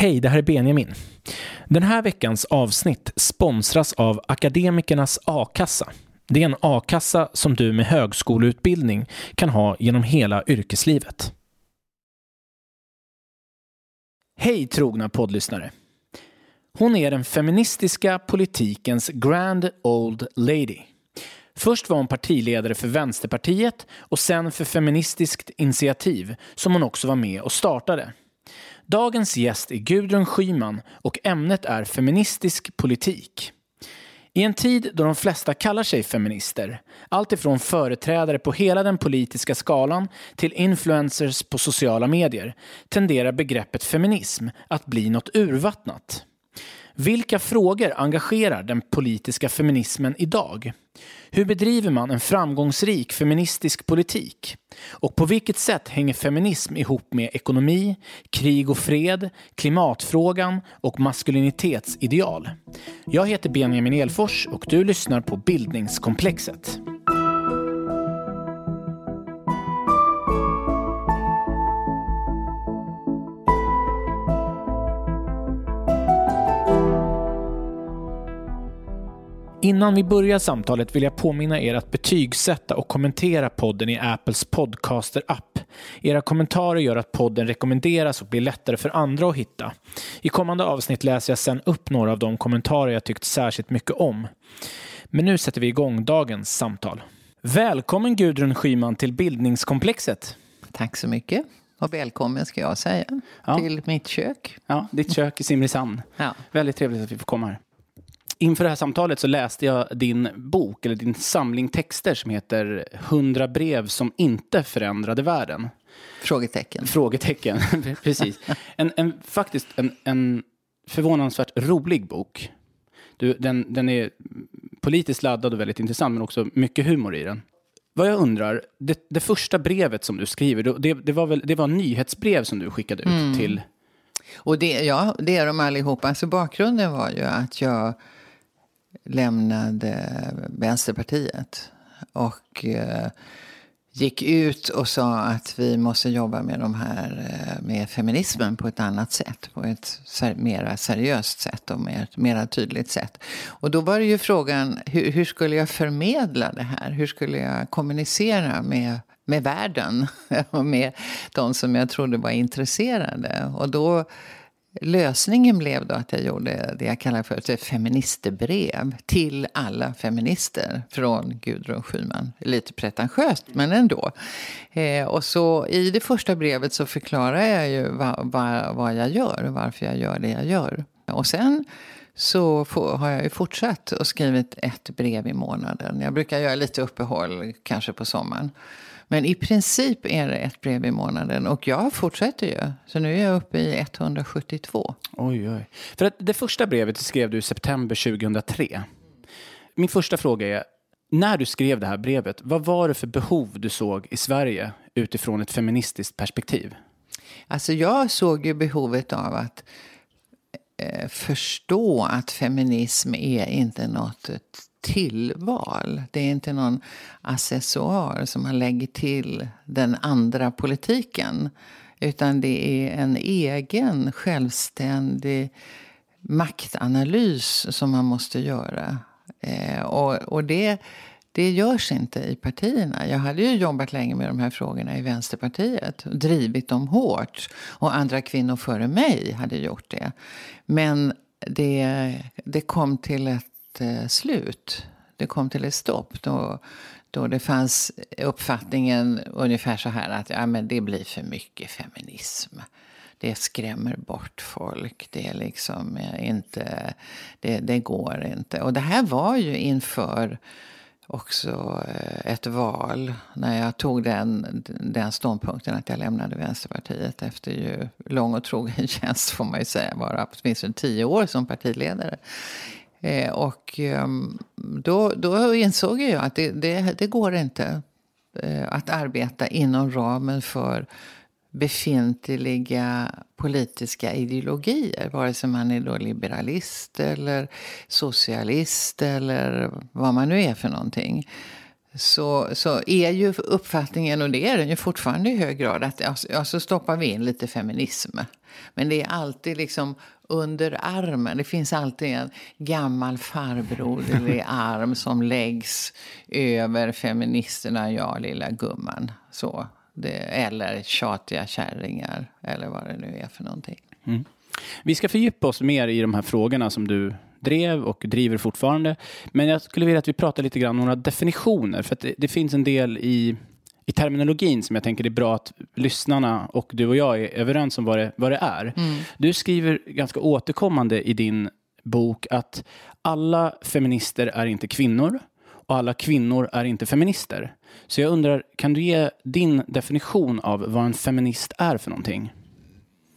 Hej, det här är Benjamin. Den här veckans avsnitt sponsras av Akademikernas a-kassa. Det är en a-kassa som du med högskoleutbildning kan ha genom hela yrkeslivet. Hej trogna poddlyssnare. Hon är den feministiska politikens grand old lady. Först var hon partiledare för Vänsterpartiet och sen för Feministiskt initiativ som hon också var med och startade. Dagens gäst är Gudrun Schyman och ämnet är feministisk politik. I en tid då de flesta kallar sig feminister, alltifrån företrädare på hela den politiska skalan till influencers på sociala medier, tenderar begreppet feminism att bli något urvattnat. Vilka frågor engagerar den politiska feminismen idag? Hur bedriver man en framgångsrik feministisk politik? Och på vilket sätt hänger feminism ihop med ekonomi, krig och fred, klimatfrågan och maskulinitetsideal? Jag heter Benjamin Elfors och du lyssnar på Bildningskomplexet. Innan vi börjar samtalet vill jag påminna er att betygsätta och kommentera podden i Apples podcaster-app. Era kommentarer gör att podden rekommenderas och blir lättare för andra att hitta. I kommande avsnitt läser jag sen upp några av de kommentarer jag tyckt särskilt mycket om. Men nu sätter vi igång dagens samtal. Välkommen Gudrun Schyman till Bildningskomplexet. Tack så mycket. Och välkommen ska jag säga ja. till mitt kök. Ja, ditt kök i Simrishamn. Ja. Väldigt trevligt att vi får komma här. Inför det här samtalet så läste jag din bok, eller din samling texter som heter 100 brev som inte förändrade världen. Frågetecken. Frågetecken, precis. En, en, faktiskt en, en förvånansvärt rolig bok. Du, den, den är politiskt laddad och väldigt intressant, men också mycket humor i den. Vad jag undrar, det, det första brevet som du skriver, det, det, var väl, det var nyhetsbrev som du skickade ut mm. till... Och det, ja, det är de allihopa. Alltså bakgrunden var ju att jag lämnade Vänsterpartiet. Och eh, gick ut och sa att vi måste jobba med, de här, eh, med feminismen på ett annat sätt. På ett mer seriöst sätt och mer, mera tydligt sätt. Och då var det ju frågan, hur, hur skulle jag förmedla det här? Hur skulle jag kommunicera med med världen och med de som jag trodde var intresserade. Och då Lösningen blev då att jag gjorde det jag kallar för ett feministbrev till alla feminister från Gudrun Schyman. Lite pretentiöst, men ändå. Eh, och så i det första brevet så förklarar jag ju vad, vad, vad jag gör och varför jag gör det jag gör. Och sen så har jag ju fortsatt och skrivit ett brev i månaden. Jag brukar göra lite uppehåll, kanske på sommaren. Men i princip är det ett brev i månaden. Och jag fortsätter ju. Så nu är jag uppe i 172. Oj, oj. För att det första brevet skrev du i september 2003. Min första fråga är, när du skrev det här brevet, vad var det för behov du såg i Sverige utifrån ett feministiskt perspektiv? Alltså jag såg ju behovet av att eh, förstå att feminism är inte något tillval. Det är inte någon accessoar som man lägger till den andra politiken. Utan det är en egen självständig maktanalys som man måste göra. Eh, och, och det, det görs inte i partierna. Jag hade ju jobbat länge med de här frågorna i Vänsterpartiet och drivit dem hårt. Och andra kvinnor före mig hade gjort det. Men det, det kom till ett eh, slut. Det kom till ett stopp. Då, då det fanns uppfattningen ungefär så här att ja, men det blir för mycket feminism. Det skrämmer bort folk. Det, är liksom eh, inte, det, det går inte. Och det här var ju inför också eh, ett val när jag tog den, den ståndpunkten att jag lämnade Vänsterpartiet efter ju lång och trogen tjänst får man ju säga, bara åtminstone tio år som partiledare. Eh, och ehm, då, då insåg jag att det, det, det går inte eh, att arbeta inom ramen för befintliga politiska ideologier. Vare sig man är då liberalist eller socialist eller vad man nu är för någonting så, så är ju uppfattningen, och det är den ju fortfarande i hög grad, att alltså, alltså stoppar vi in lite feminism. Men det är alltid liksom under armen. Det finns alltid en gammal farbroderlig arm som läggs över feministerna, ja lilla gumman. Så. Det, eller tjatiga kärringar, eller vad det nu är för någonting. Mm. Vi ska fördjupa oss mer i de här frågorna som du drev och driver fortfarande. Men jag skulle vilja att vi pratar lite grann om några definitioner. För det, det, finns en del i, i terminologin som jag tänker är bra att lyssnarna och du och jag är överens om vad det, vad det är. Mm. Du skriver ganska återkommande i din bok att alla feminister är inte kvinnor och alla kvinnor är inte feminister. Så jag undrar, kan du ge din definition av vad en feminist är för någonting?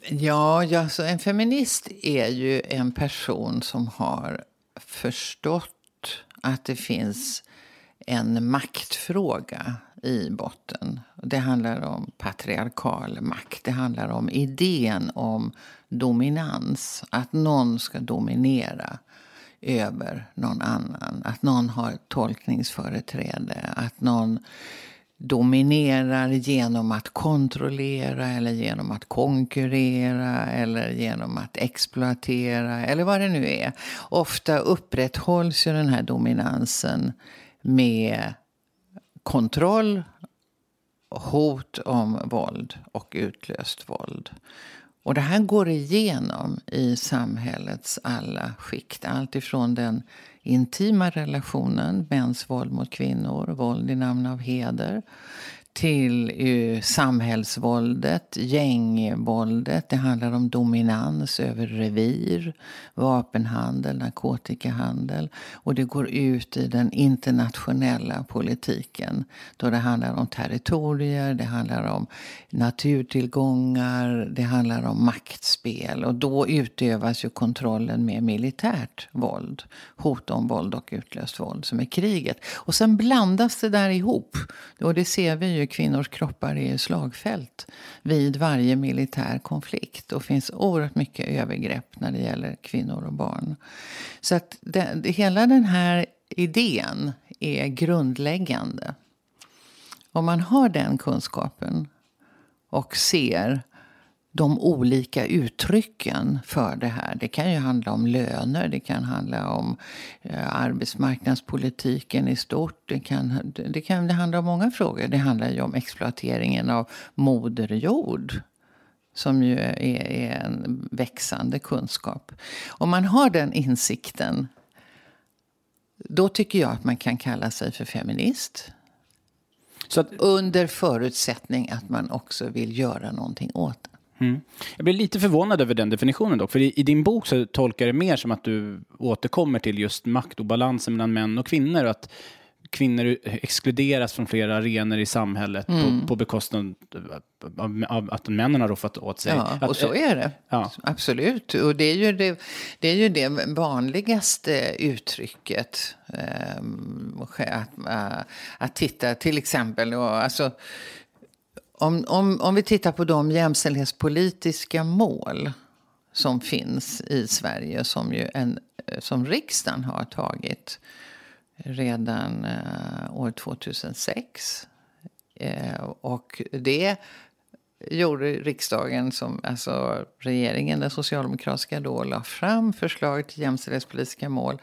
Ja, alltså en feminist är ju en person som har förstått att det finns en maktfråga i botten. Det handlar om patriarkal makt. Det handlar om idén om dominans. Att någon ska dominera över någon annan. Att någon har tolkningsföreträde. Att någon dominerar genom att kontrollera eller genom att konkurrera eller genom att exploatera eller vad det nu är. Ofta upprätthålls ju den här dominansen med kontroll, hot om våld och utlöst våld. Och det här går igenom i samhällets alla skikt. Allt ifrån den intima relationen, mäns våld mot kvinnor, våld i namn av heder till eh, samhällsvåldet, gängvåldet. Det handlar om dominans över revir, vapenhandel, narkotikahandel. Och det går ut i den internationella politiken. Då det handlar om territorier, det handlar om naturtillgångar, det handlar om maktspel. Och då utövas ju kontrollen med militärt våld. Hot om våld och utlöst våld, som är kriget. Och sen blandas det där ihop. Och det ser vi ju ju kvinnors kroppar är slagfält vid varje militär konflikt. Och finns oerhört mycket övergrepp när det gäller kvinnor och barn. Så att det, hela den här idén är grundläggande. Om man har den kunskapen och ser de olika uttrycken för det här. Det kan ju handla om löner, det kan handla om eh, arbetsmarknadspolitiken i stort. Det kan, det kan det handla om många frågor. Det handlar ju om exploateringen av moderjord som ju är, är en växande kunskap. Om man har den insikten då tycker jag att man kan kalla sig för feminist. Att, under förutsättning att man också vill göra någonting åt det. Mm. Jag blir lite förvånad över den definitionen dock. För i, i, din bok så tolkar det mer som att du återkommer till just maktobalansen mellan män och kvinnor. Och att kvinnor exkluderas från flera arenor i samhället mm. på, på bekostnad av, av, att männen har roffat åt sig. Ja, att, och så är det. Ja. Absolut. Och det är ju det, det, är ju det vanligaste uttrycket. Eh, att, att titta till exempel. Och, alltså, om, om, om vi tittar på de jämställdhetspolitiska mål som finns i Sverige som, ju en, som riksdagen har tagit redan eh, år 2006. Eh, och det gjorde riksdagen, som, alltså regeringen, den socialdemokratiska, då la fram förslag till jämställdhetspolitiska mål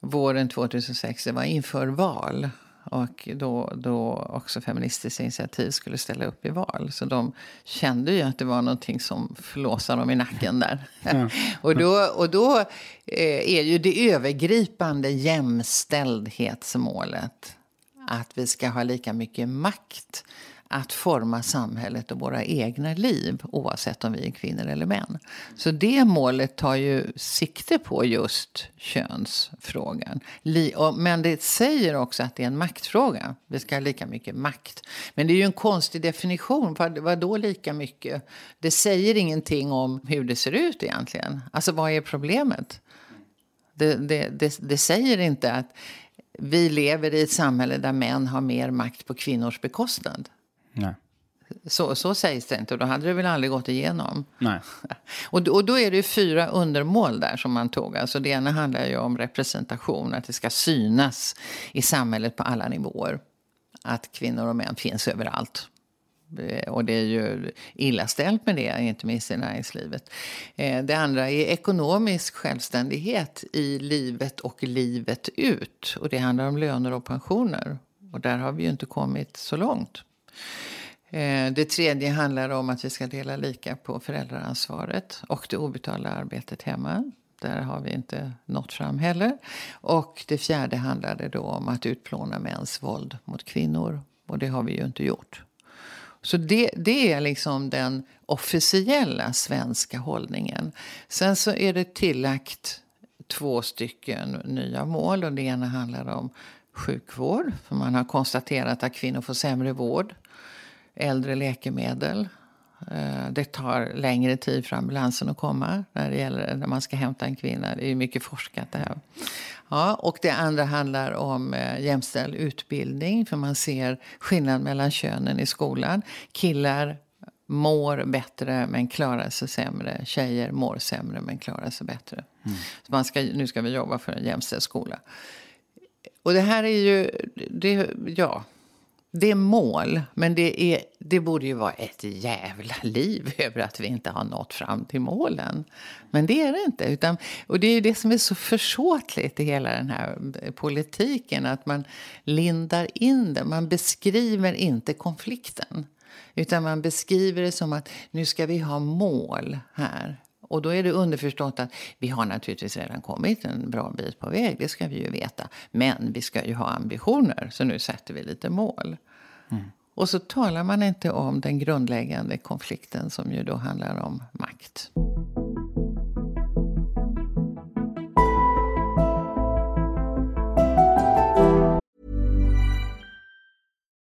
våren 2006. Det var inför val. Och då, då också Feministiskt initiativ skulle ställa upp i val. Så de kände ju att det var någonting som flåsade dem i nacken där. Ja. och då, och då eh, är ju det övergripande jämställdhetsmålet att vi ska ha lika mycket makt att forma samhället och våra egna liv oavsett om vi är kvinnor eller män. Så det målet tar ju sikte på just könsfrågan. Men det säger också att det är en maktfråga. Vi ska ha lika mycket makt. Men det är ju en konstig definition. Vad då lika mycket? Det säger ingenting om hur det ser ut egentligen. Alltså vad är problemet? Det, det, det, det säger inte att vi lever i ett samhälle där män har mer makt på kvinnors bekostnad. Nej. Så, så sägs det inte och då hade det väl aldrig gått igenom. Nej. Och, och då är det fyra undermål där som man tog. Alltså det ena handlar ju om representation, att det ska synas i samhället på alla nivåer. att kvinnor och män finns överallt. Eh, och det är ju illa ställt med det, inte minst i näringslivet. Eh, det andra är ekonomisk självständighet i livet och livet ut. Och det handlar om löner och pensioner. Och där har vi ju inte kommit så långt. Eh, det tredje handlar om att vi ska dela lika på föräldraansvaret och det obetalda arbetet hemma. Där har vi inte nått fram heller. Och det fjärde handlade då om att utplåna mäns våld mot kvinnor. Och det har vi ju inte gjort. Så det, det är liksom den officiella svenska hållningen. Sen så är det tillagt två stycken nya mål. Och det ena handlar om sjukvård. För man har konstaterat att kvinnor får sämre vård. Äldre läkemedel. Eh, det tar längre tid för ambulansen att komma när, det gäller, när man ska hämta en kvinna. Det är mycket forskat det här. Ja, och det andra handlar om eh, jämställd utbildning. För man ser skillnad mellan könen i skolan. Killar mår bättre men klarar sig sämre. Tjejer mår sämre men klarar sig bättre. Mm. Så man ska, nu ska vi jobba för en jämställd skola. Och det här är ju... Det, ja, det är mål, men det, är, det borde ju vara ett jävla liv över att vi inte har nått fram till målen. Men det är det inte. Utan, och det är ju det som är så försåtligt i hela den här eh, politiken. Att man lindar in det. Man beskriver inte konflikten. Utan man beskriver det som att nu ska vi ha mål här. Och då är det underförstått att vi har naturligtvis redan kommit en bra bit på väg, det ska vi ju veta. Men vi ska ju ha ambitioner, så nu sätter vi lite mål. Mm. Och så talar man inte om den grundläggande konflikten som ju då handlar om makt.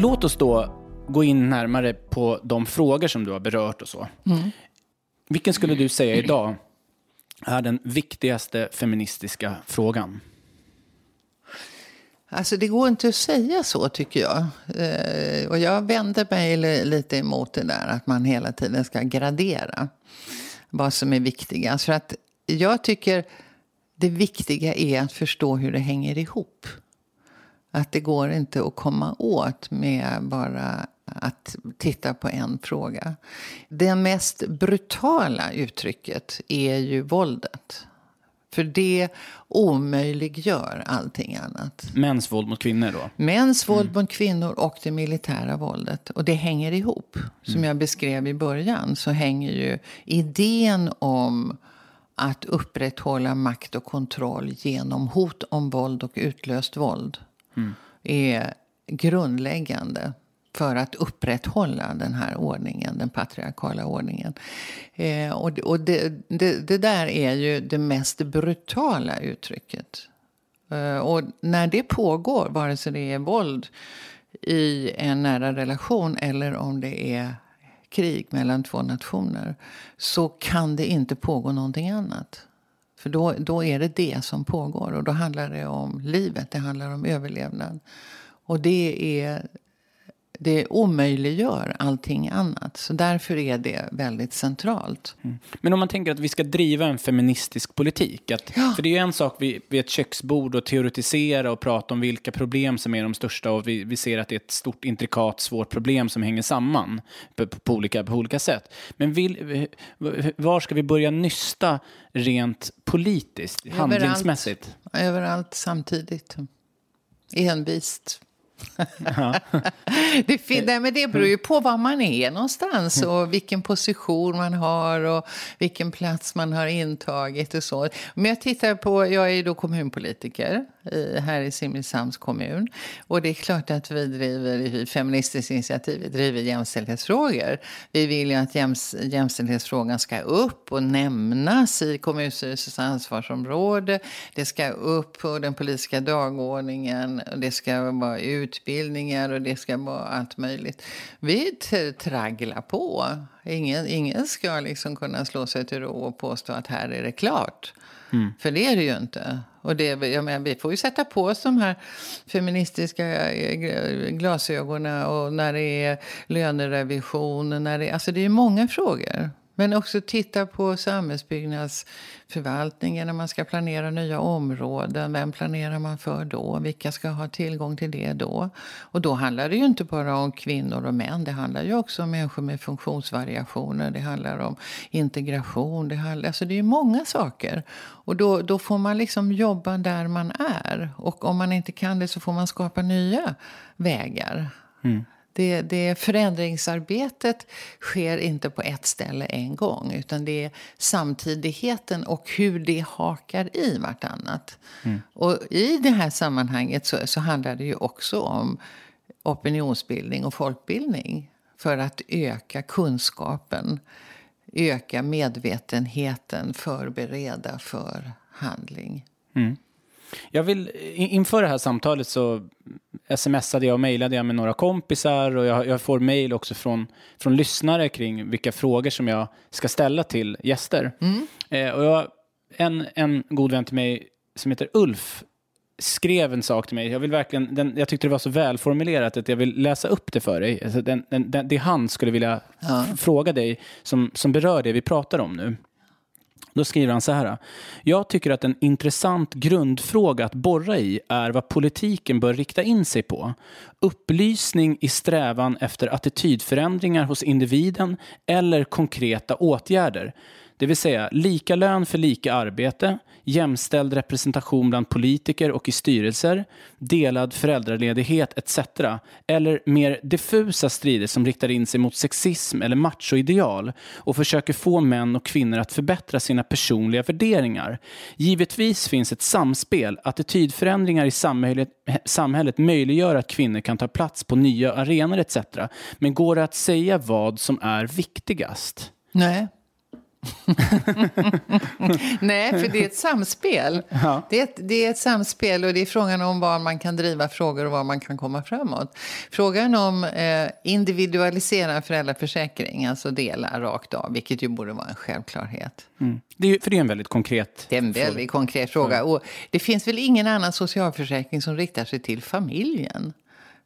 Låt oss då gå in närmare på de frågor som du har berört och så. Mm. Vilken skulle du säga idag är den viktigaste feministiska frågan? Alltså det går inte att säga så tycker jag. Eh, och jag vänder mig lite emot det där att man hela tiden ska gradera vad som är viktigast. För att jag tycker det viktiga är att förstå hur det hänger ihop. Att det går inte att komma åt med bara att titta på en fråga. Det mest brutala uttrycket är ju våldet. För det omöjliggör allting annat. Mäns våld mot kvinnor då? Mäns våld mm. mot kvinnor och det militära våldet. Och det hänger ihop. Som mm. jag beskrev i början så hänger ju idén om att upprätthålla makt och kontroll genom hot om våld och utlöst våld mm. är grundläggande för att upprätthålla den här ordningen, den patriarkala ordningen. Eh, och och det, det, det, där är ju det mest brutala uttrycket. Eh, och när det pågår, vare sig det är våld i en nära relation eller om det är krig mellan två nationer så kan det inte pågå någonting annat. För då, då är det det som pågår och då handlar det om livet, det handlar om överlevnad. Och det är det omöjliggör allting annat. Så därför är det väldigt centralt. Mm. Men om man tänker att vi ska driva en feministisk politik. Att, ja. För det är ju en sak vid, vid ett köksbord att teoretisera och prata om vilka problem som är de största och vi, vi ser att det är ett stort, intrikat, svårt problem som hänger samman på, på, olika, på olika sätt. Men vill, var ska vi börja nysta rent politiskt, överallt, handlingsmässigt? Överallt samtidigt. Envist det, nej, men det beror ju på var man är någonstans och vilken position man har och vilken plats man har intagit och så. Men jag tittar på, jag är då kommunpolitiker i, här i Simrishamns kommun. Och det är klart att vi driver i Feministiskt initiativ vi driver jämställdhetsfrågor. Vi vill ju att jäms, jämställdhetsfrågan ska upp och nämnas i kommunstyrelsens ansvarsområde. Det ska upp på den politiska dagordningen. Det ska vara utbildningar och det ska vara allt möjligt. Vi tragglar på. Ingen, ingen ska liksom kunna slå sig till ro och påstå att här är det klart. Mm. För det är det ju inte. Och det, jag menar, vi får ju sätta på oss de här feministiska eh, glasögonen och när det är lönerevision. När det, alltså det är många frågor. Men också titta på samhällsbyggnadsförvaltningen när man ska planera nya områden. Vem planerar man för då? Vilka ska ha tillgång till det då? Och då handlar det ju inte bara om kvinnor och män. Det handlar ju också om människor med funktionsvariationer. Det handlar om integration. Det, handlar, alltså det är många saker. Och då, då får man liksom jobba där man är. Och om man inte kan det så får man skapa nya vägar. Mm. Det, det förändringsarbetet sker inte på ett ställe en gång. Utan det är samtidigheten och hur det hakar i vartannat. Mm. Och i det här sammanhanget så, så handlar det ju också om opinionsbildning och folkbildning. För att öka kunskapen, öka medvetenheten, förbereda för handling. Mm. Jag vill, inför det här samtalet så smsade jag och mejlade jag med några kompisar och jag, jag får mejl också från, från lyssnare kring vilka frågor som jag ska ställa till gäster. Mm. Eh, och jag, en, en god vän till mig som heter Ulf skrev en sak till mig. Jag, vill verkligen, den, jag tyckte det var så välformulerat att jag vill läsa upp det för dig. Alltså den, den, det han skulle vilja ja. fråga dig som, som berör det vi pratar om nu. Då skriver han så här. Jag tycker att en intressant grundfråga att borra i är vad politiken bör rikta in sig på. Upplysning i strävan efter attitydförändringar hos individen eller konkreta åtgärder. Det vill säga lika lön för lika arbete, jämställd representation bland politiker och i styrelser, delad föräldraledighet etc. Eller mer diffusa strider som riktar in sig mot sexism eller machoideal och försöker få män och kvinnor att förbättra sina personliga värderingar. Givetvis finns ett samspel, attitydförändringar i samhället, samhället möjliggör att kvinnor kan ta plats på nya arenor etc. Men går det att säga vad som är viktigast? Nej. Nej, för det är ett samspel. Ja. Det, är ett, det är ett samspel och det är frågan om var man kan driva frågor och var man kan komma framåt. Frågan om eh, individualiserad föräldraförsäkring, alltså dela rakt av, vilket ju borde vara en självklarhet. Mm. Det är, för det är en väldigt konkret Det är en väldigt fråga. konkret fråga. Och det finns väl ingen annan socialförsäkring som riktar sig till familjen.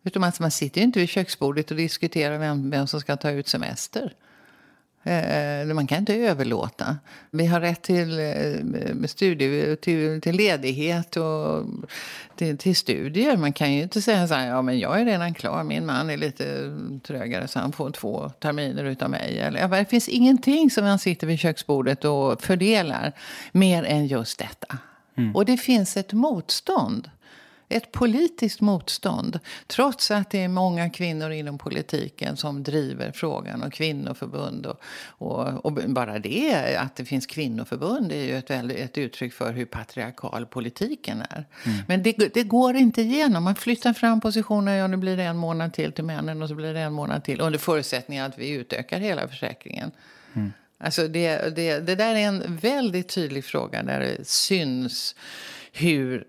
Utan man sitter ju inte vid köksbordet och diskuterar vem, vem som ska ta ut semester. Eh, man kan inte överlåta. Vi har rätt till, eh, studie, till, till ledighet och till, till, studier. Man kan ju inte säga så här, ja men jag är redan klar, min man är lite trögare så han får två terminer utav mig. Eller, det finns ingenting som man sitter vid köksbordet och fördelar mer än just detta. Mm. Och det finns ett motstånd ett politiskt motstånd. Trots att det är många kvinnor inom politiken som driver frågan och kvinnoförbund. Och, och, och bara det, att det finns kvinnoförbund är ju ett, ett uttryck för hur patriarkal politiken är. Mm. Men det, det, går inte igenom. Man flyttar fram positionerna. Ja, nu blir det en månad till till männen och så blir det en månad till. Under förutsättning att vi utökar hela försäkringen. Mm. Alltså det, det, det där är en väldigt tydlig fråga där det syns hur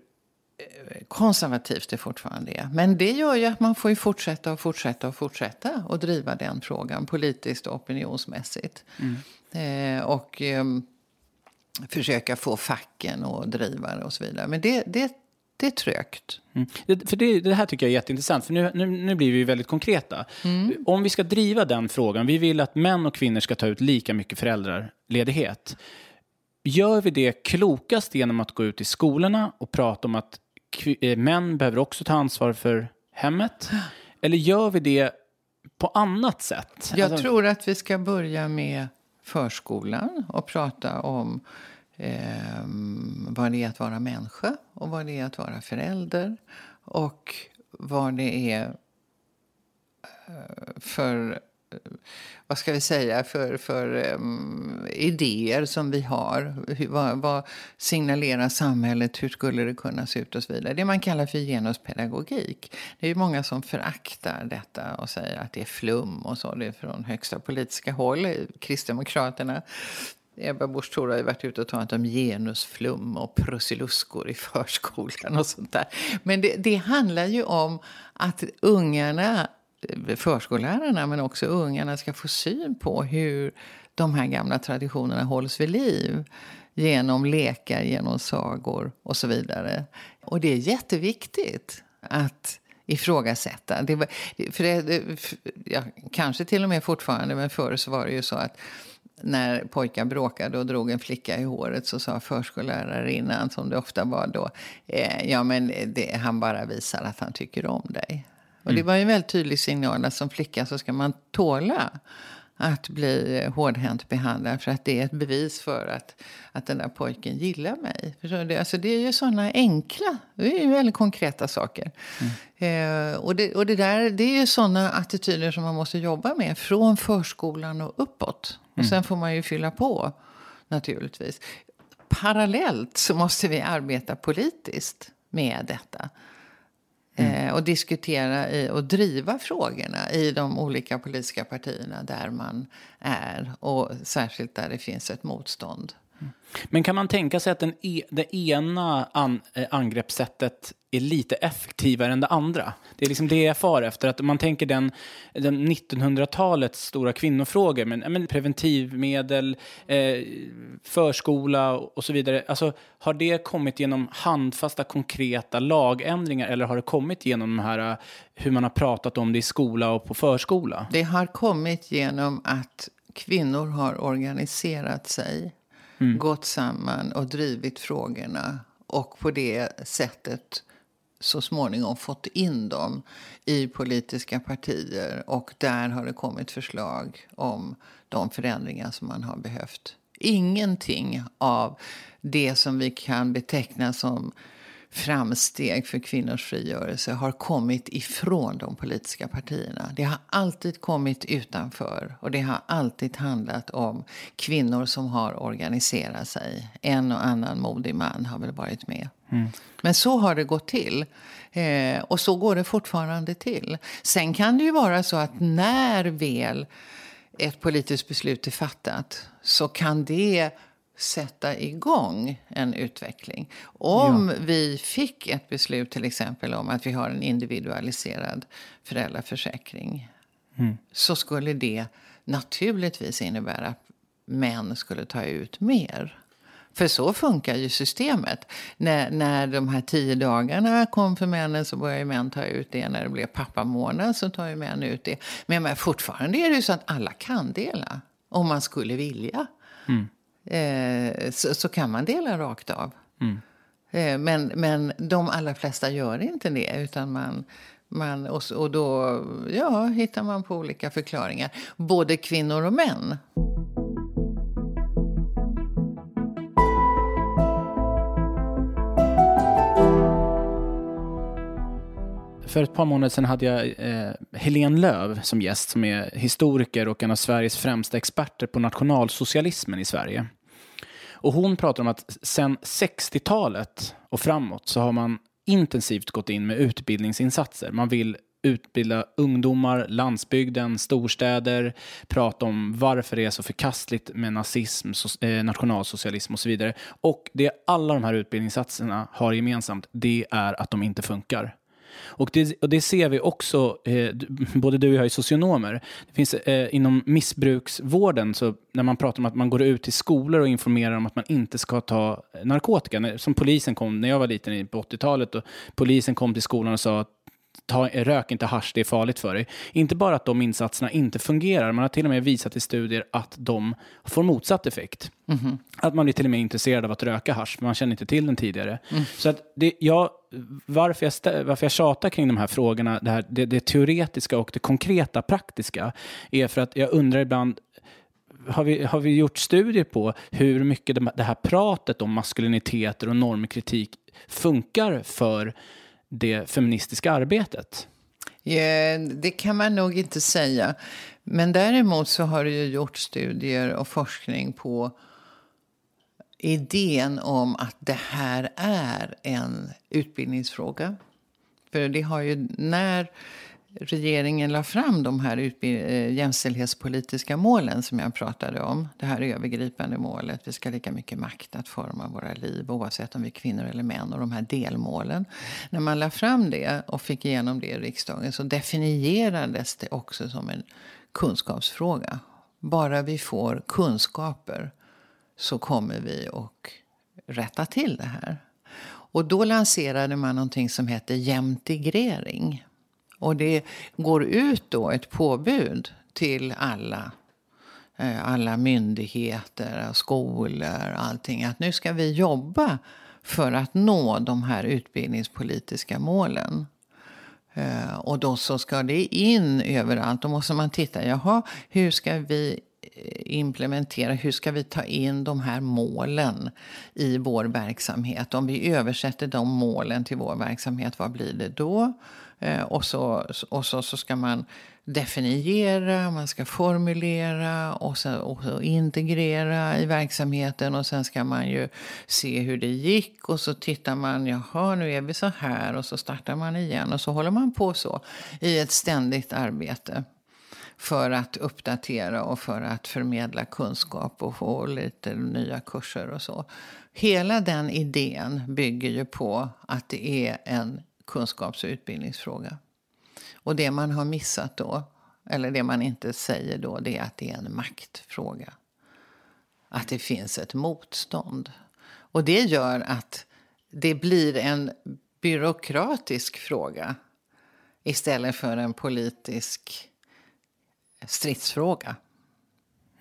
konservativt det fortfarande är. Men det gör ju att man får fortsätta och fortsätta och fortsätta och driva den frågan politiskt och opinionsmässigt. Mm. Eh, och eh, försöka få facken och driva det och så vidare. Men det, det, det är trögt. Mm. Det, för det, det, här tycker jag är jätteintressant, för nu, nu, nu blir vi väldigt konkreta. Mm. Om vi ska driva den frågan, vi vill att män och kvinnor ska ta ut lika mycket föräldraledighet. Gör vi det klokast genom att gå ut i skolorna och prata om att män behöver också ta ansvar för hemmet? Eller gör vi det på annat sätt? Jag alltså... tror att vi ska börja med förskolan och prata om eh, vad det är att vara människa och vad det är att vara förälder och vad det är eh, för vad ska vi säga, för, för um, idéer som vi har. Hur, vad, vad, signalerar samhället? Hur skulle det kunna se ut? och så vidare. Det man kallar för genuspedagogik. Det är många som föraktar detta och säger att det är flum och så. Det är från högsta politiska håll. Kristdemokraterna Ebba Busch Thor har ju varit ute och talat om genusflum och prussiluskor i förskolan och sånt där. Men det, det handlar ju om att ungarna, förskollärarna men också ungarna ska få syn på hur de här gamla traditionerna hålls vid liv genom lekar, genom sagor och så vidare. Och det är jätteviktigt att ifrågasätta. Det var, för det, för, ja, kanske till och med fortfarande, men förr så var det ju så att när pojkar bråkade och drog en flicka i håret så sa förskollärarinnan, som det ofta var då, eh, ja men det, han bara visar att han tycker om dig. Och det mm. var ju en väldigt tydlig signal att som flicka så ska man tåla att bli hårdhänt behandlad för att det är ett bevis för att, att den där pojken gillar mig. Förstår du? Alltså det är ju sådana enkla, det är ju väldigt konkreta saker. Mm. Eh, och, det, och det där det är ju sådana attityder som man måste jobba med från förskolan och uppåt. Och mm. sen får man ju fylla på naturligtvis. Parallellt så måste vi arbeta politiskt med detta. Mm. Eh, och diskutera i, och driva frågorna i de olika politiska partierna där man är. Och särskilt där det finns ett motstånd. Men kan man tänka sig att den e det ena an eh, angreppssättet är lite effektivare än det andra. Det är liksom det jag far efter. Att man tänker den, den 1900-talets stora kvinnofrågor, men, men preventivmedel, eh, förskola och så vidare. Alltså, har det kommit genom handfasta, konkreta lagändringar eller har det kommit genom de här, eh, hur man har pratat om det i skola och på förskola? Det har kommit genom att kvinnor har organiserat sig, mm. gått samman och drivit frågorna och på det sättet så småningom fått in dem i politiska partier. Och där har det kommit förslag om de förändringar som man har behövt. Ingenting av det som vi kan beteckna som framsteg för kvinnors frigörelse har kommit ifrån de politiska partierna. Det har alltid kommit utanför och det har alltid handlat om kvinnor som har organiserat sig. En och annan modig man har väl varit med. Mm. Men så har det gått till. Eh, och så går det fortfarande till. Sen kan det ju vara så att när väl ett politiskt beslut är fattat så kan det sätta igång en utveckling. Om ja. vi fick ett beslut till exempel om att vi har en individualiserad föräldraförsäkring mm. så skulle det naturligtvis innebära att män skulle ta ut mer. För så funkar ju systemet. När, när de här tio dagarna kom för männen så började män ta ut det. När det blev pappamånad så tar ju män ut det. Men, men fortfarande är det ju så att alla kan dela. Om man skulle vilja. Mm. Eh, så, så, kan man dela rakt av. Mm. Eh, men, men de allra flesta gör inte det. Utan man, man, och, och då ja, hittar man på olika förklaringar. Både kvinnor och män. För ett par månader sedan hade jag eh, Helene Löv som gäst, som är historiker och en av Sveriges främsta experter på nationalsocialismen i Sverige. Och hon pratar om att sedan 60-talet och framåt så har man intensivt gått in med utbildningsinsatser. Man vill utbilda ungdomar, landsbygden, storstäder, prata om varför det är så förkastligt med nazism, eh, nationalsocialism och så vidare. Och det alla de här utbildningsinsatserna har gemensamt, det är att de inte funkar. Och det, och det ser vi också, eh, både du och jag är socionomer. Det finns eh, inom missbruksvården, så när man pratar om att man går ut till skolor och informerar om att man inte ska ta eh, narkotika. Som polisen kom, när jag var liten på 80-talet, och polisen kom till skolan och sa att ta, rök inte hash, det är farligt för dig. Inte bara att de insatserna inte fungerar, man har till och med visat i studier att de får motsatt effekt. Mm -hmm. Att man blir till och med intresserad av att röka hash, man känner inte till den tidigare. Mm. Så att det, jag, varför, jag, varför jag tjatar kring de här frågorna, det, här, det, det teoretiska och det konkreta, praktiska, är för att jag undrar ibland, har vi, har vi gjort studier på hur mycket det här pratet om maskuliniteter och normkritik funkar för det feministiska arbetet? Det kan man nog inte säga. Men däremot så har det ju gjorts studier och forskning på idén om att det här är en utbildningsfråga. För det har ju, när regeringen la fram de här eh, jämställdhetspolitiska målen som jag pratade om. Det här övergripande målet, vi ska ha lika mycket makt att forma våra liv oavsett om vi är kvinnor eller män. Och de här delmålen. När man la fram det och fick igenom det i riksdagen så definierades det också som en kunskapsfråga. Bara vi får kunskaper så kommer vi att rätta till det här. Och då lanserade man någonting som heter jämtegrering. Och det går ut då ett påbud till alla eh, alla myndigheter, skolor, allting. Att nu ska vi jobba för att nå de här utbildningspolitiska målen. Eh, och då så ska det in överallt. Då måste man titta, jaha, hur ska vi eh, implementera, hur ska vi ta in de här målen i vår verksamhet? Om vi översätter de målen till vår verksamhet, vad blir det då? Eh, och så, och så, så ska man definiera, man ska formulera och, sen, och så integrera i verksamheten. Och sen ska man ju se hur det gick och så tittar man, jaha nu är vi så här och så startar man igen. Och så håller man på så i ett ständigt arbete för att uppdatera och för att förmedla kunskap och få lite nya kurser och så. Hela den idén bygger ju på att det är en kunskaps och utbildningsfråga. Och det man har missat då, eller det man inte säger då, det är att det är en maktfråga. Att det finns ett motstånd. Och det gör att det blir en byråkratisk fråga istället för en politisk stridsfråga.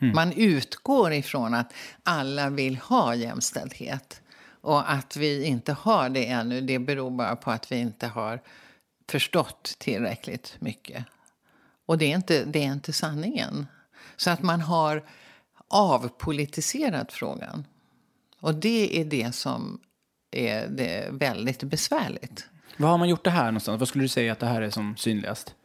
Mm. Man utgår ifrån att alla vill ha jämställdhet. Och att vi inte har det ännu, det beror bara på att vi inte har förstått tillräckligt mycket. Och det är inte, det är inte sanningen. Så att man har avpolitiserat frågan. Och det är det som är det väldigt besvärligt. Var har man gjort det här någonstans? Vad skulle du säga att det här är som synligast?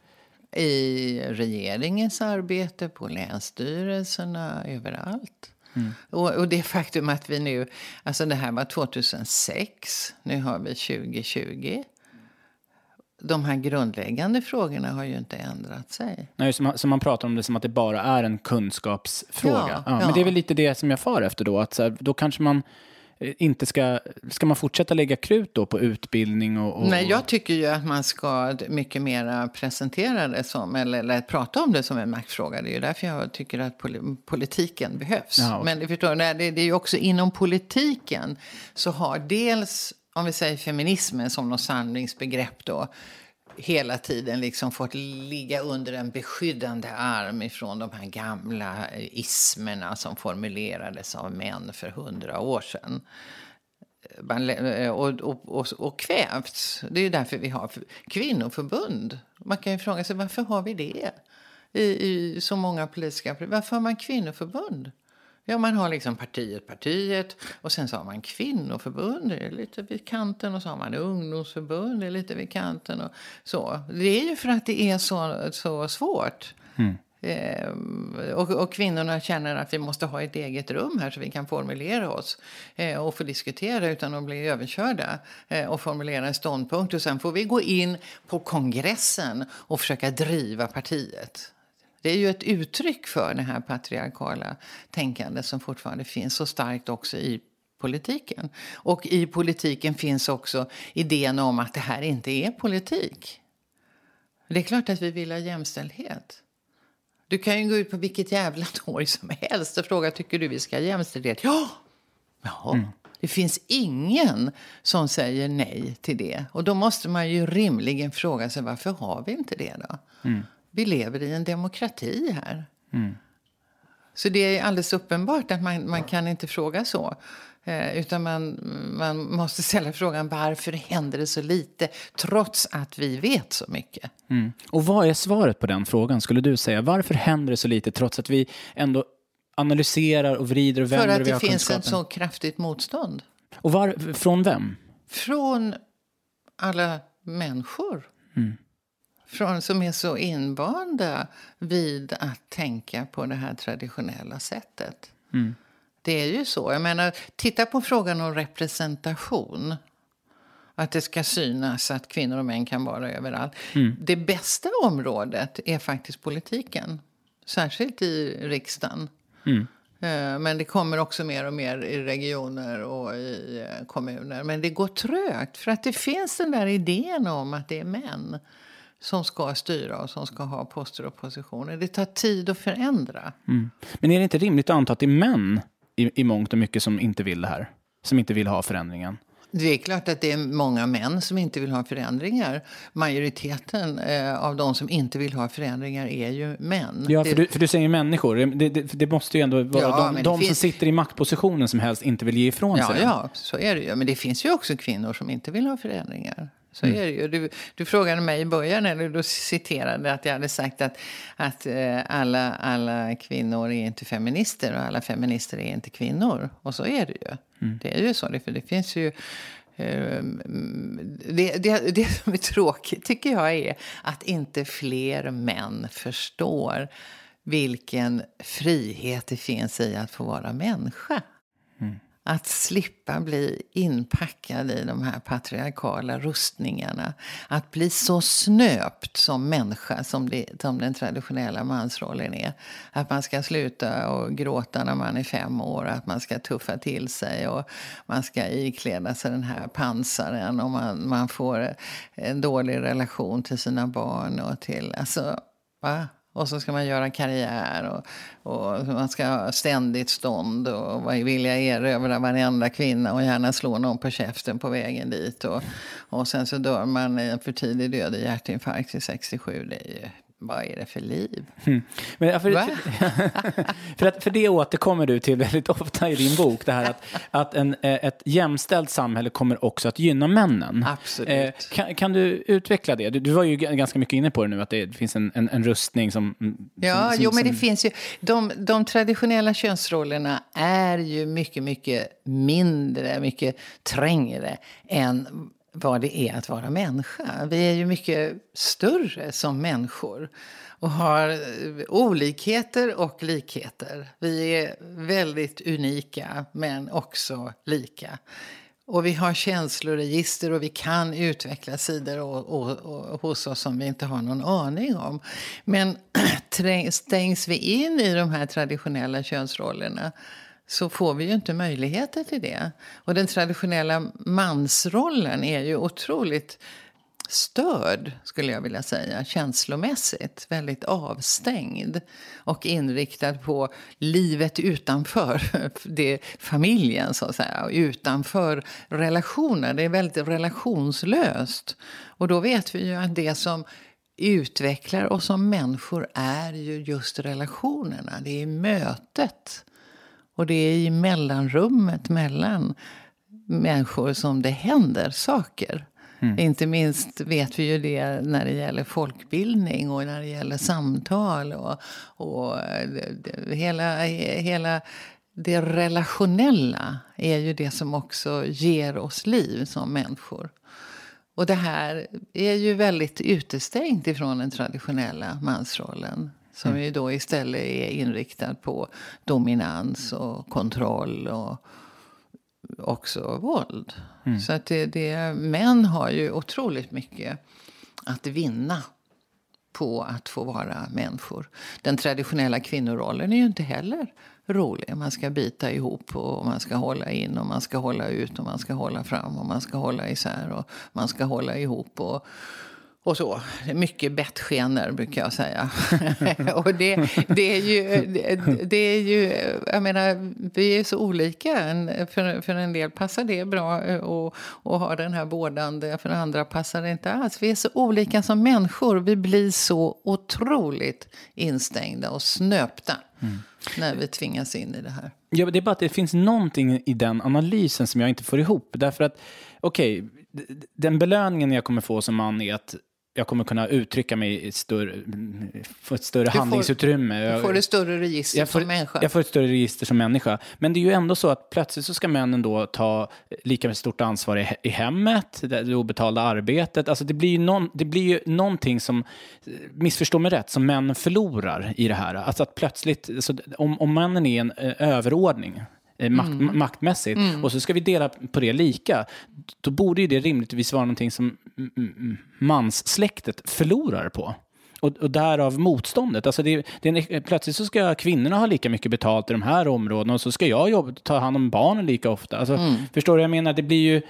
I regeringens arbete, på länsstyrelserna, överallt. Mm. Och, och, det faktum att vi nu, alltså det här var 2006, nu har vi 2020. De här grundläggande frågorna har ju inte ändrat sig. Nej, så man, så man pratar om det som att det bara är en kunskapsfråga. Ja, ja, Men det är väl lite det som jag far efter då, att så här, då kanske man inte ska... Ska man fortsätta lägga krut då på utbildning? Och, och... Nej, jag tycker ju att man ska mycket mer presentera det som, eller, eller prata om det som en maktfråga. Det är ju därför jag tycker att politiken behövs. Ja, Men förstår, det, det är ju också inom politiken så har dels, om vi säger feminismen som något samlingsbegrepp då, hela tiden liksom fått ligga under en beskyddande arm ifrån de här gamla eh, ismerna som formulerades av män för hundra år sedan. Eh, och, och, och, och kvävts. Det är därför vi har kvinnoförbund. Man kan ju fråga sig varför har vi det i, i så många politiska... Varför har man kvinnoförbund? Ja, man har liksom partiet, partiet och sen så har man kvinnoförbund, det är lite vid kanten och så har man ungdomsförbund, det är lite vid kanten och så. Det är ju för att det är så, så svårt. Mm. Eh, och, och, kvinnorna känner att vi måste ha ett eget rum här så vi kan formulera oss eh, och få diskutera utan att bli överkörda eh, och formulera en ståndpunkt. Och sen får vi gå in på kongressen och försöka driva partiet. Det är ju ett uttryck för det här patriarkala tänkandet som fortfarande finns så starkt också i politiken. Och i politiken finns också idén om att det här inte är politik. Det är klart att vi vill ha jämställdhet. Du kan ju gå ut på vilket jävla torg som helst och fråga tycker du vi ska ha jämställdhet. Ja! Ja. Mm. Det finns ingen som säger nej till det. Och då måste man ju rimligen fråga sig varför har vi inte det då? Mm. Vi lever i en demokrati här. Mm. Så det är alldeles uppenbart att man, man kan inte fråga så. Eh, utan man, man måste ställa frågan varför händer det så lite trots att vi vet så mycket. Mm. Och vad är svaret på den frågan skulle du säga? Varför händer det så lite trots att vi ändå analyserar och vrider och vänder? För att det finns ett så kraftigt motstånd. Och var, från vem? Från alla människor. Mm. Från, som är så invanda vid att tänka på det här traditionella sättet. Mm. Det är ju så. Jag menar, titta på frågan om representation. Att det ska synas att kvinnor och män kan vara överallt. Mm. Det bästa området är faktiskt politiken. Särskilt i riksdagen. Mm. Eh, Men det kommer också mer och mer i regioner och i eh, kommuner. Men det går trögt för att det finns den där idén om att det är män som ska styra och som ska ha poster och positioner. Det tar tid att förändra. Mm. Men är det inte rimligt att anta att det är män i, i mångt och mycket som inte vill det här? Som inte vill ha förändringen? Det är klart att det är många män som inte vill ha förändringar. Majoriteten eh, av de som inte vill ha förändringar är ju män. Ja, Det- för du, för du säger människor. Det, det, det måste ju ändå vara Ja, de, det de som finns- sitter i maktpositionen som helst inte vill ge ifrån Ja, sig ja, så är det ju. Men det finns ju också kvinnor som inte vill ha förändringar. Så Mm. är det ju. Du, du frågade mig i början, eller du citerade att jag hade sagt att, att eh, alla, alla kvinnor är inte feminister och alla feminister är inte kvinnor. Och så är det ju. Mm. Det är ju så. Det, för det finns ju... eh, Det, det, det som är tråkigt tycker jag är att inte fler män förstår vilken frihet det finns i att få vara människa. Att slippa bli inpackad i de här patriarkala rustningarna. Att bli så snöpt som människa som, det, som den traditionella mansrollen är. Att man ska sluta och gråta när man är fem år. Att man ska tuffa till sig och man ska ikläda sig den här pansaren. Och man, man får en dålig relation till sina barn och till... Alltså, va? Och så ska man göra karriär och, och man ska ha ständigt stånd och vilja erövra varenda kvinna och gärna slå någon på käften på vägen dit. Och, och sen så dör man i en för tidig död i hjärtinfarkt till 67. Det är ju, vad är det för liv? Men, ja, för, för, att, för det återkommer du till väldigt ofta i din bok. Det här att, att en, eh, ett jämställt samhälle kommer också att gynna männen. Absolut. Eh, kan, kan du utveckla det? Du, du var ju ganska mycket inne på det nu, att det finns en, en, en rustning som... Ja, som, som, jo, men det som- finns ju... De, de traditionella könsrollerna är ju mycket, mycket mindre, mycket trängre än vad det är att vara människa. Vi är ju mycket större som människor och har eh, olikheter och likheter. Vi är väldigt unika, men också lika. Och vi har känsloregister och vi kan utveckla sidor och, och, och, hos oss som vi inte har någon aning om. Men stängs vi in i de här traditionella könsrollerna så får vi ju inte möjligheter till det. Och den traditionella mansrollen är ju otroligt störd, skulle jag vilja säga, känslomässigt. Väldigt avstängd och inriktad på livet utanför det, familjen, så att säga. Utanför relationer. Det är väldigt relationslöst. Och då vet vi ju att det som utvecklar oss som människor är ju just relationerna. Det är mötet. Och det är i mellanrummet mellan människor som det händer saker. Inte minst vet vi ju det när det gäller folkbildning och när det gäller samtal. Och, och hela, hela det relationella är ju det som också ger oss liv som människor. Och det här är ju väldigt utestängt ifrån den traditionella mansrollen. Som ju då istället är inriktad på dominans och kontroll och också våld. Så att det, det, män har ju otroligt mycket att vinna på att få vara människor. Den traditionella kvinnorollen är ju inte heller rolig. Man ska bita ihop och man ska hålla in och man ska hålla ut och man ska hålla fram och man ska hålla isär och man ska hålla ihop och, och så. Mycket bettskenor brukar jag säga. och det, det, är ju, det, det är ju, jag menar, vi är så olika. En- För, för en del passar det bra att att ha den här vårdande, för andra passar det inte alls. Vi är så olika som människor. Vi blir så otroligt instängda och snöpta när vi tvingas in i det här. Ja, det är bara att det finns någonting i den analysen som jag inte får ihop. Därför att, okej, d- den belöningen jag kommer få som man är att jag kommer kunna uttrycka mig i större, få ett större får- handlingsutrymme. Du får ett större register får, som människa. jag får ett större register som människa. Men det är ju ändå så att plötsligt så ska männen då ta lika stort ansvar i, i hemmet, det obetalda arbetet. Alltså det blir ju, någon, det blir ju någonting som, missförstå mig rätt, som männen förlorar i det här. Alltså att plötsligt, alltså om, om männen är en eh, överordning, makt, Mm. maktmässigt, och så ska vi dela på det lika, då borde ju det rimligtvis vara någonting som mm, mm, manssläktet förlorar på. Och, och därav motståndet. Alltså det, det en, plötsligt så ska kvinnorna ha lika mycket betalt i de här områdena och så ska jag jobba, ta hand om barnen lika ofta. Alltså, Förstår du vad jag menar? Det blir ju...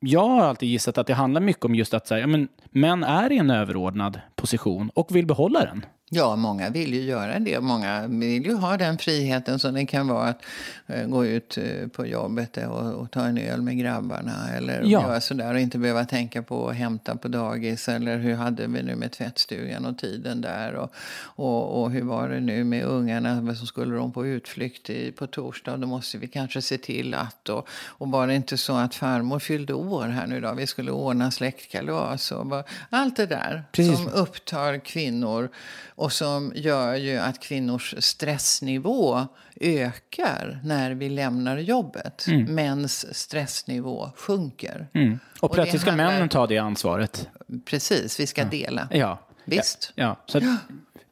Jag har alltid gissat att det handlar mycket om just att säga, ja, men, män är i en överordnad position och vill behålla den. Ja, många vill ju göra det. Många vill ju ha den friheten som det kan vara att eh, gå ut eh, på jobbet och, och ta en öl med grabbarna. Eller Ja. göra sådär och inte behöva tänka på att hämta på dagis. Eller hur hade vi nu med tvättstugan och tiden där. Och, och, och hur var det nu med ungarna? Så skulle de på utflykt i, på torsdag. Då måste vi kanske se till att. Och, och var det inte så att farmor fyllde år här nu då? Vi skulle ordna släktkalas. Och bara, allt det där Precis. som upptar kvinnor och som gör ju att kvinnors stressnivå ökar när vi lämnar jobbet. Mäns stressnivå sjunker. Mm. Och, Och plötsligt ska handlar- männen ta det ansvaret. Precis, vi ska dela. Ja. Visst. Ja, så, att,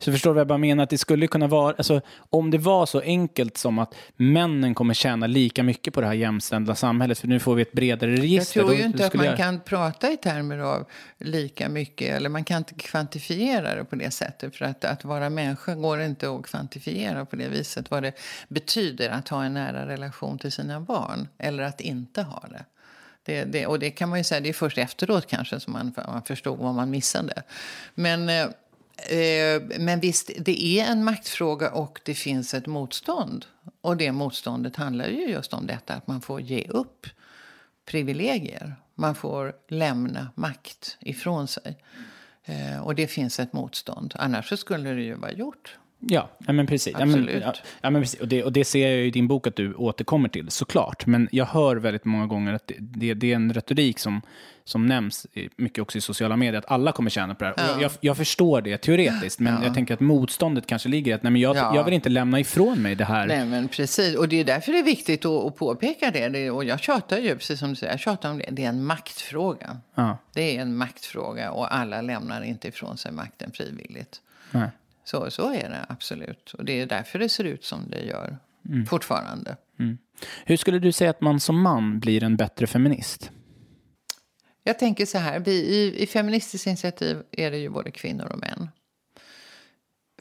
så förstår du vad jag bara menar? Att det skulle kunna vara, alltså, om det var så enkelt som att männen kommer tjäna lika mycket på det här jämställda samhället, för nu får vi ett bredare Jag register. tror då- ju inte att man jag- kan prata i termer av lika mycket, eller man kan inte kvantifiera det på det sättet. För att, att vara människa går inte att kvantifiera på det viset. Vad det betyder att ha en nära relation till sina barn, eller att inte ha det. Det, det, och det kan man ju säga, det är först efteråt kanske som man, man förstod vad man missade. Men, eh, Eh, men visst, det är en maktfråga och det finns ett motstånd. Och det motståndet handlar ju just om detta att man får ge upp privilegier. Man får lämna makt ifrån sig. Eh, och det finns ett motstånd. Annars så skulle det ju vara gjort. Ja, ja men precis. Ja, men, Absolut. ja, ja, men precis. Och, det, och det ser jag i din bok att du återkommer till, såklart. Men jag hör väldigt många gånger att det, det, det är en retorik som, som nämns mycket också i sociala medier, att alla kommer tjäna på det här. Och jag, jag, förstår det teoretiskt, men jag tänker att motståndet kanske ligger i att nej, men jag, Ja. jag vill inte lämna ifrån mig det här. Nej, men precis. Och det är därför det är viktigt att, att påpeka det. Och jag tjatar ju, precis som du säger, jag tjatar om det. Det är en maktfråga. Ja. Det är en maktfråga och alla lämnar inte ifrån sig makten frivilligt. Nej. Så, så är det absolut. Och det är därför det ser ut som det gör fortfarande. Hur skulle du säga att man som man blir en bättre feminist? Jag tänker så här, vi, i, i Feministiskt initiativ är det ju både kvinnor och män.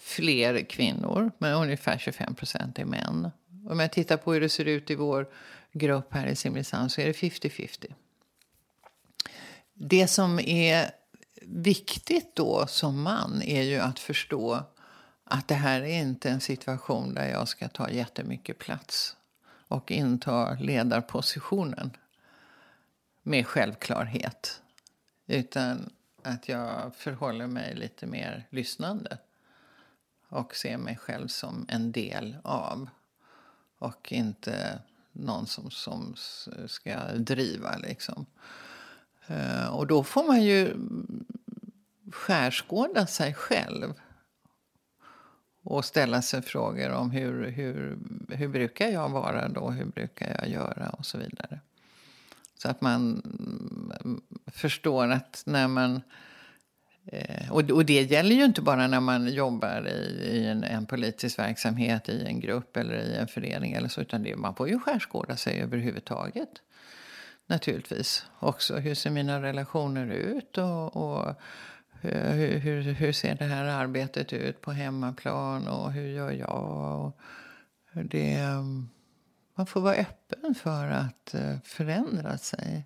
Fler kvinnor, men ungefär 25 procent är män. Om jag tittar på hur det ser ut i vår grupp här i Simrishamn så är det 50-50. Det som är viktigt då som man är ju att förstå att det här är inte en situation där jag ska ta jättemycket plats och inta ledarpositionen med självklarhet. Utan att jag förhåller mig lite mer lyssnande. Och ser mig själv som en del av. Och inte någon som, som ska driva liksom. Eh, och då får man ju skärskåda sig själv. Och ställa sig frågor om hur, hur, hur brukar jag vara då? Hur brukar jag göra? Och så vidare. Så att man mm, förstår att när man... Eh, och, det gäller ju inte bara när man jobbar i, i en, en politisk verksamhet, i en grupp eller i en förening eller så. Utan det, man får ju skärskåda sig överhuvudtaget. Naturligtvis. Också hur ser mina relationer ut och, och Eh, hur, hur, hur ser det här arbetet ut på hemmaplan och hur gör jag? Och det, mm, man får vara öppen för att eh, förändra sig.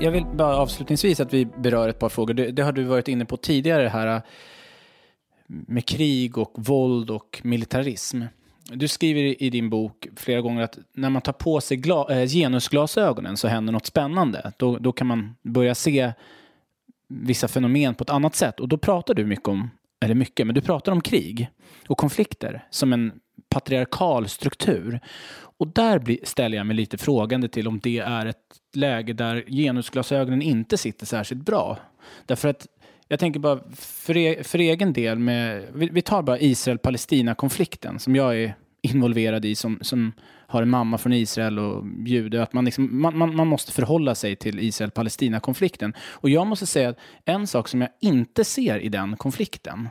Jag vill bara avslutningsvis att vi berör ett par frågor. Det, det har du varit inne på tidigare här äh, med krig och våld och militarism. Du skriver i- din bok flera gånger att när man tar på sig äh, genusglasögonen så händer något spännande. Då, då kan man börja se vissa fenomen på ett annat sätt. Och då pratar du mycket om, eller mycket, men du pratar om krig och konflikter som en patriarkal struktur. Och där blir, ställer jag mig lite frågande till om det är ett läge där genusglasögonen inte sitter särskilt bra. Därför att jag tänker bara för, e, för egen del med, vi, vi tar bara Israel-Palestina-konflikten som jag är involverad i som, som har en mamma från Israel och jude, att man, liksom, man, man, man måste förhålla sig till Israel-Palestina-konflikten. Och jag måste säga att en sak som jag inte ser i den konflikten,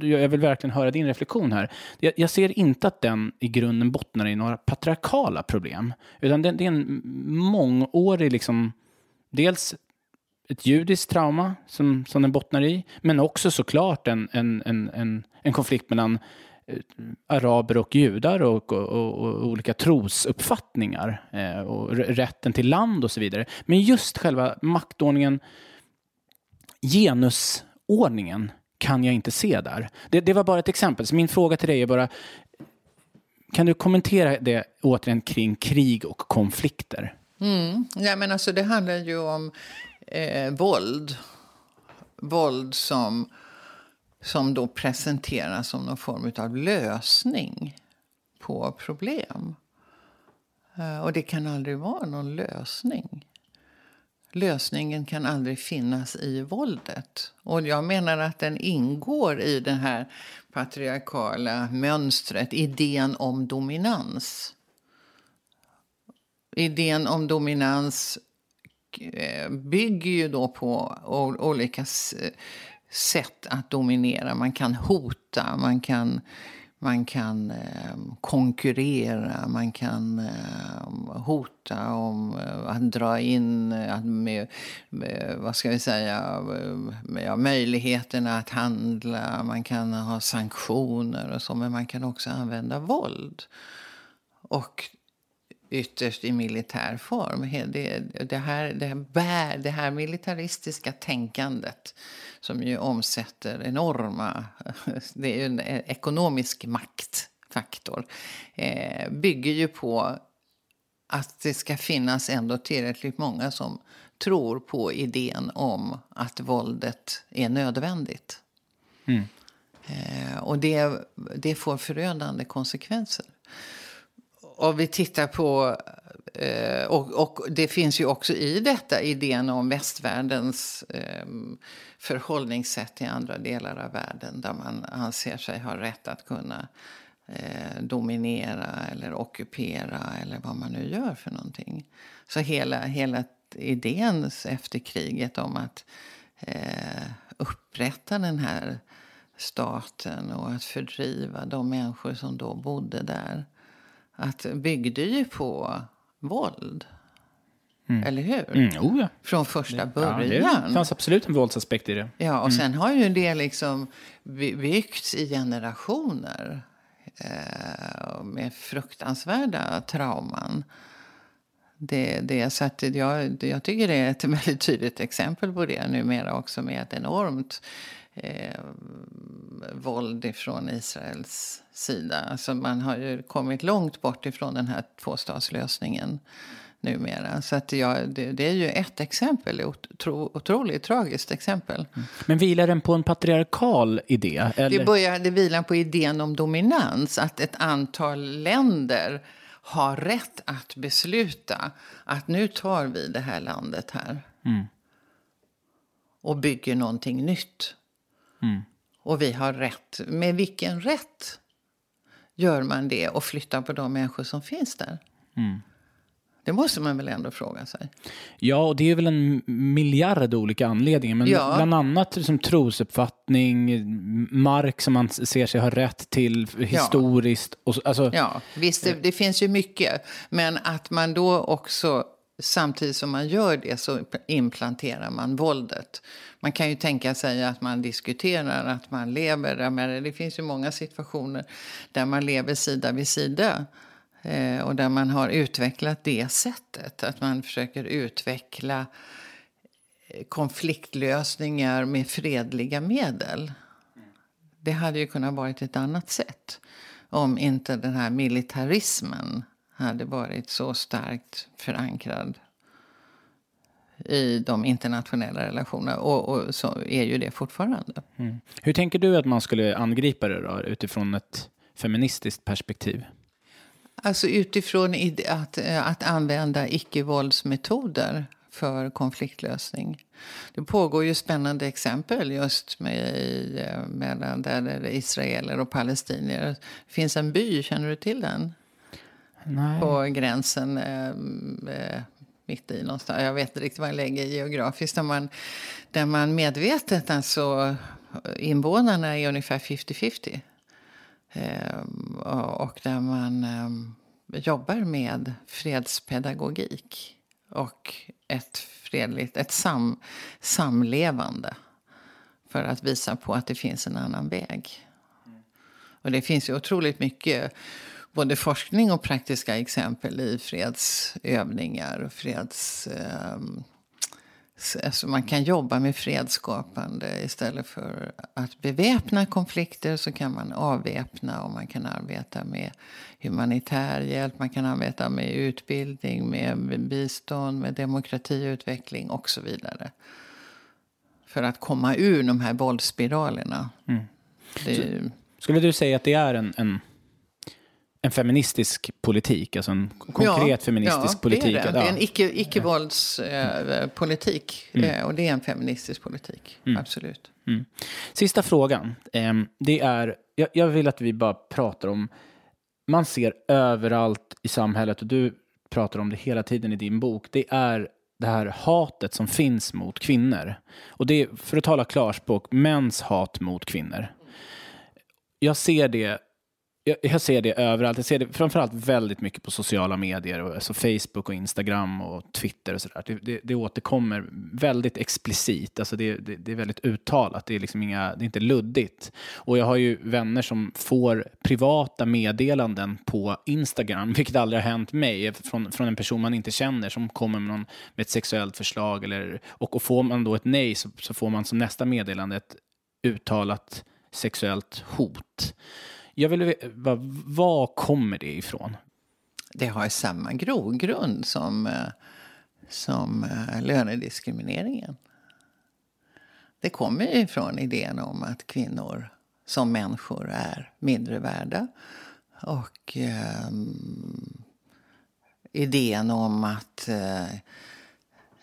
jag vill verkligen höra din reflektion här. Jag, jag ser inte att den i grunden bottnar i några patriarkala problem, utan det, det är en mångårig, liksom, dels ett judiskt trauma som, som den bottnar i, men också såklart en, en, en, en, en konflikt mellan eh, araber och judar och, och, och, och olika trosuppfattningar eh, och rätten till land och så vidare. Men just själva maktordningen, genusordningen, kan jag inte se där. Det, det var bara ett exempel, så min fråga till dig är bara, kan du kommentera det återigen kring krig och konflikter? Mm. Ja, men alltså, det handlar ju om eh, våld. Våld som, som då presenteras som någon form av lösning på problem. Eh, och det kan aldrig vara någon lösning. Lösningen kan aldrig finnas i våldet. Och jag menar att den ingår i det här patriarkala mönstret, idén om dominans. Idén om dominans eh, bygger ju då på olika sätt att dominera. Man kan hota, man kan, man kan eh, konkurrera, man kan eh, hota om eh, att dra in eh, att med, med, vad ska vi säga, med, ja, möjligheterna att handla, man kan ha sanktioner och så, men man kan också använda våld. Och ytterst i militär form. Det, det, här, det, här, bär, det här militaristiska tänkandet som ju omsätter enorma... Det är ju en ekonomisk maktfaktor. Eh, bygger ju på att det ska finnas ändå tillräckligt många som tror på idén om att våldet är nödvändigt. Eh, och det, det får förödande konsekvenser. Och vi tittar på... Eh, och, och det finns ju också i detta idén om västvärldens eh, förhållningssätt till andra delar av världen där man anser sig ha rätt att kunna eh, dominera eller ockupera eller vad man nu gör för någonting. Så hela, hela idén efter kriget om att eh, upprätta den här staten och att fördriva de människor som då bodde där att byggde ju på våld. Eller hur? Mm, oh ja. Från första Ja, början. det fanns absolut en våldsaspekt i det. Ja, och sen har ju det liksom by- byggts i generationer eh, med fruktansvärda trauman. Det, det, så att jag, jag tycker det är ett väldigt tydligt exempel på det numera också med ett enormt eh, våld från Israels sida. Alltså man har ju kommit långt bort ifrån den här tvåstatslösningen numera. Så att jag, det, det är ju ett exempel, otro, otroligt tragiskt exempel. Men vilar den på en patriarkal idé? Eller? Det, börjar, det vilar på idén om dominans. Att ett antal länder har rätt att besluta att nu tar vi det här landet här. Och bygger någonting nytt. Och vi har rätt. Med vilken rätt gör man det och flyttar på de människor som finns där? Det måste man väl ändå fråga sig. Ja, och det är väl en miljard olika anledningar. Men Ja. bland annat som trosuppfattning, mark som man ser sig ha rätt till historiskt. Och, så- alltså, Ja, visst, det, det finns ju mycket. Men att man då också samtidigt som man gör det så implanterar man våldet. Man kan ju tänka sig att man diskuterar, att man lever. Men det finns ju många situationer där man lever sida vid sida. Eh, och där man har utvecklat det sättet. Att man försöker utveckla eh, konfliktlösningar med fredliga medel. Det hade ju kunnat vara ett annat sätt om inte den här militarismen hade varit så starkt förankrad i de internationella relationerna. Och, och så är ju det fortfarande. Mm. Hur tänker du att man skulle angripa det då, utifrån ett feministiskt perspektiv? Alltså utifrån att, att använda icke-våldsmetoder för konfliktlösning. Det pågår ju spännande exempel just med, mellan där israeler och palestinier. Det finns en by, känner du till den? Nej. På gränsen eh, eh, mitt i någonstans. Jag vet inte riktigt vad jag lägger geografiskt. Där man, där man medvetet, alltså invånarna är ungefär 50-50. Eh, och där man eh, jobbar med fredspedagogik och ett fredligt, ett sam, samlevande. För att visa på att det finns en annan väg. Och det finns ju otroligt mycket både forskning och praktiska exempel i fredsövningar och freds... Eh, alltså man kan jobba med fredsskapande istället för att beväpna konflikter så kan man avväpna och man kan arbeta med humanitär hjälp, man kan arbeta med utbildning, med bistånd, med demokratiutveckling och så vidare. För att komma ur de här våldsspiralerna. Mm. Det, skulle du säga att det är en, en en feministisk politik, alltså en konkret ja, feministisk ja, politik. Det är, det. det är en icke, icke-våldspolitik mm. eh, och det är en feministisk politik, mm. absolut. Mm. Sista frågan, eh, det är, jag, jag, vill att vi bara pratar om, man ser överallt i samhället, och du pratar om det hela tiden i din bok, det är det här hatet som finns mot kvinnor. Och det är, för att tala klarspråk, mäns hat mot kvinnor. Jag ser det jag, jag, ser det överallt. Jag ser det framförallt väldigt mycket på sociala medier, alltså Facebook och Instagram och Twitter och sådär. Det, det, det återkommer väldigt explicit, alltså det, det, det, är väldigt uttalat. Det är, liksom inga, det är inte luddigt. Och jag har ju vänner som får privata meddelanden på Instagram, vilket aldrig har hänt mig, från, från en person man inte känner som kommer med, någon, med ett sexuellt förslag. Eller, och, och får man då ett nej så, så får man som nästa meddelande ett uttalat sexuellt hot. Jag vill veta, var kommer det ifrån? Det har samma grogrund som, eh, som eh, lönediskrimineringen. Det kommer ifrån idén om att kvinnor som människor är mindre värda. Och eh, idén om att eh,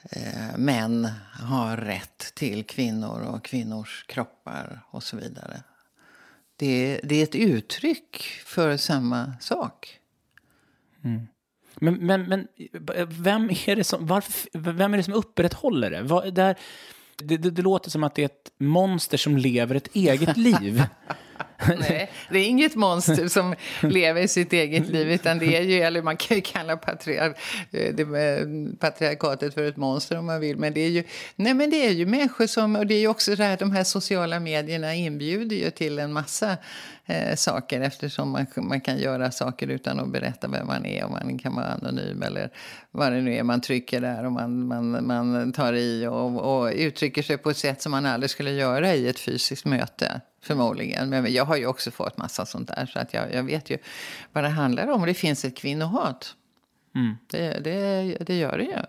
eh män har rätt till kvinnor och kvinnors kroppar och så vidare det, det är ett uttryck för samma sak. Mm. Men, men, men vem, är det som, varför, vem är det som upprätthåller det? Vad, där, det, det, det låter som att det är ett monster som lever ett eget liv. Nej, det är inget monster som lever sitt eget liv. Utan det är ju, eller man kan ju kalla patriar, det, patriarkatet för ett monster om man vill. Men det är ju, nej men det är ju människor som, och det är ju också det här, de här sociala medierna inbjuder ju till en massa eh, saker eftersom man, man kan göra saker utan att berätta vem man är och man kan vara anonym eller vad det nu är man trycker där och man, man, man tar i och, och uttrycker sig på ett sätt som man aldrig skulle göra i ett fysiskt möte. Förmodligen. Men jag har ju också fått massa sånt där. Så att jag, jag vet ju vad det handlar om. Det finns ett kvinnohat. Mm. Det, det, det gör det ju.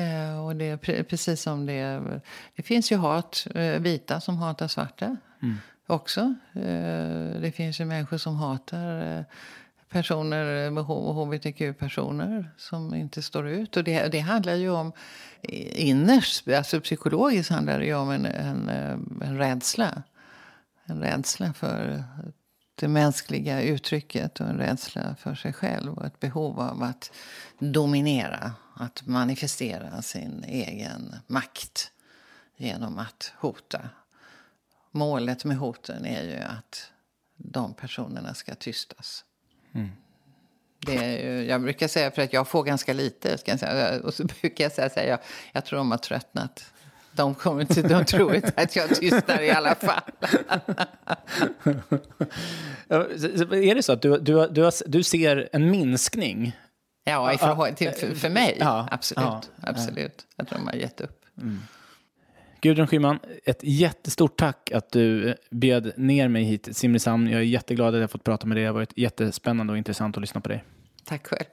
Eh, och det är precis som det... Det finns ju hat. Eh, vita som hatar svarta. Mm. Också. Eh, det finns ju människor som hatar eh, personer med hbtq-personer som inte står ut. Och det, det handlar ju om innerst, alltså psykologiskt handlar det ju om en, en, eh, en rädsla en rädsla för det mänskliga uttrycket och en rädsla för sig själv och ett behov av att dominera, att manifestera sin egen makt genom att hota. Målet med hoten är ju att de personerna ska tystas. Mm. Det är, ju- jag brukar säga, för att jag får ganska lite, ska jag säga, och så brukar jag säga här, jag, jag tror de har tröttnat. De, kommer inte, de tror inte att jag tystnar i alla fall. Ja, Är det så att du, du, du, du ser en minskning? Ja, i förhållande till, för, för mig. Ja, absolut. ja, absolut. Jag tror de har gett upp. Gudrun Schyman, ett jättestort tack att du bjöd ner mig hit till Simrishamn. Jag är jätteglad att jag fått prata med dig. Det har varit jättespännande och intressant att lyssna på dig. Tack själv.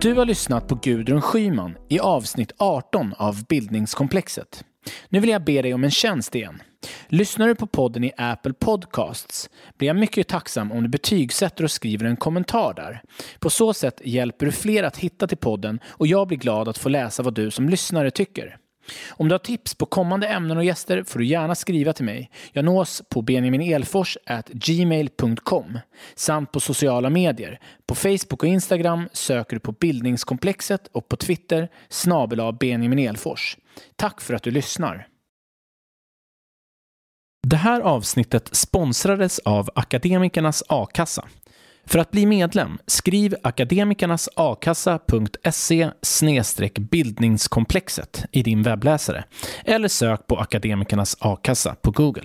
Du har lyssnat på Gudrun Schyman i avsnitt 18 av Bildningskomplexet. Nu vill jag be dig om en tjänst igen. Lyssnar du på podden i Apple Podcasts blir jag mycket tacksam om du betygsätter och skriver en kommentar där. På så sätt hjälper du fler att hitta till podden och jag blir glad att få läsa vad du som lyssnare tycker. Om du har tips på kommande ämnen och gäster får du gärna skriva till mig. Jag nås på benjaminelfors@gmail.com samt på sociala medier. På Facebook och Instagram söker du på Bildningskomplexet och på Twitter snabel Benjamin Elfors. Tack för att du lyssnar. Det här avsnittet sponsrades av Akademikernas a-kassa. För att bli medlem, skriv akademikernasakassa.se bildningskomplexet i din webbläsare eller sök på Akademikernas a-kassa på Google.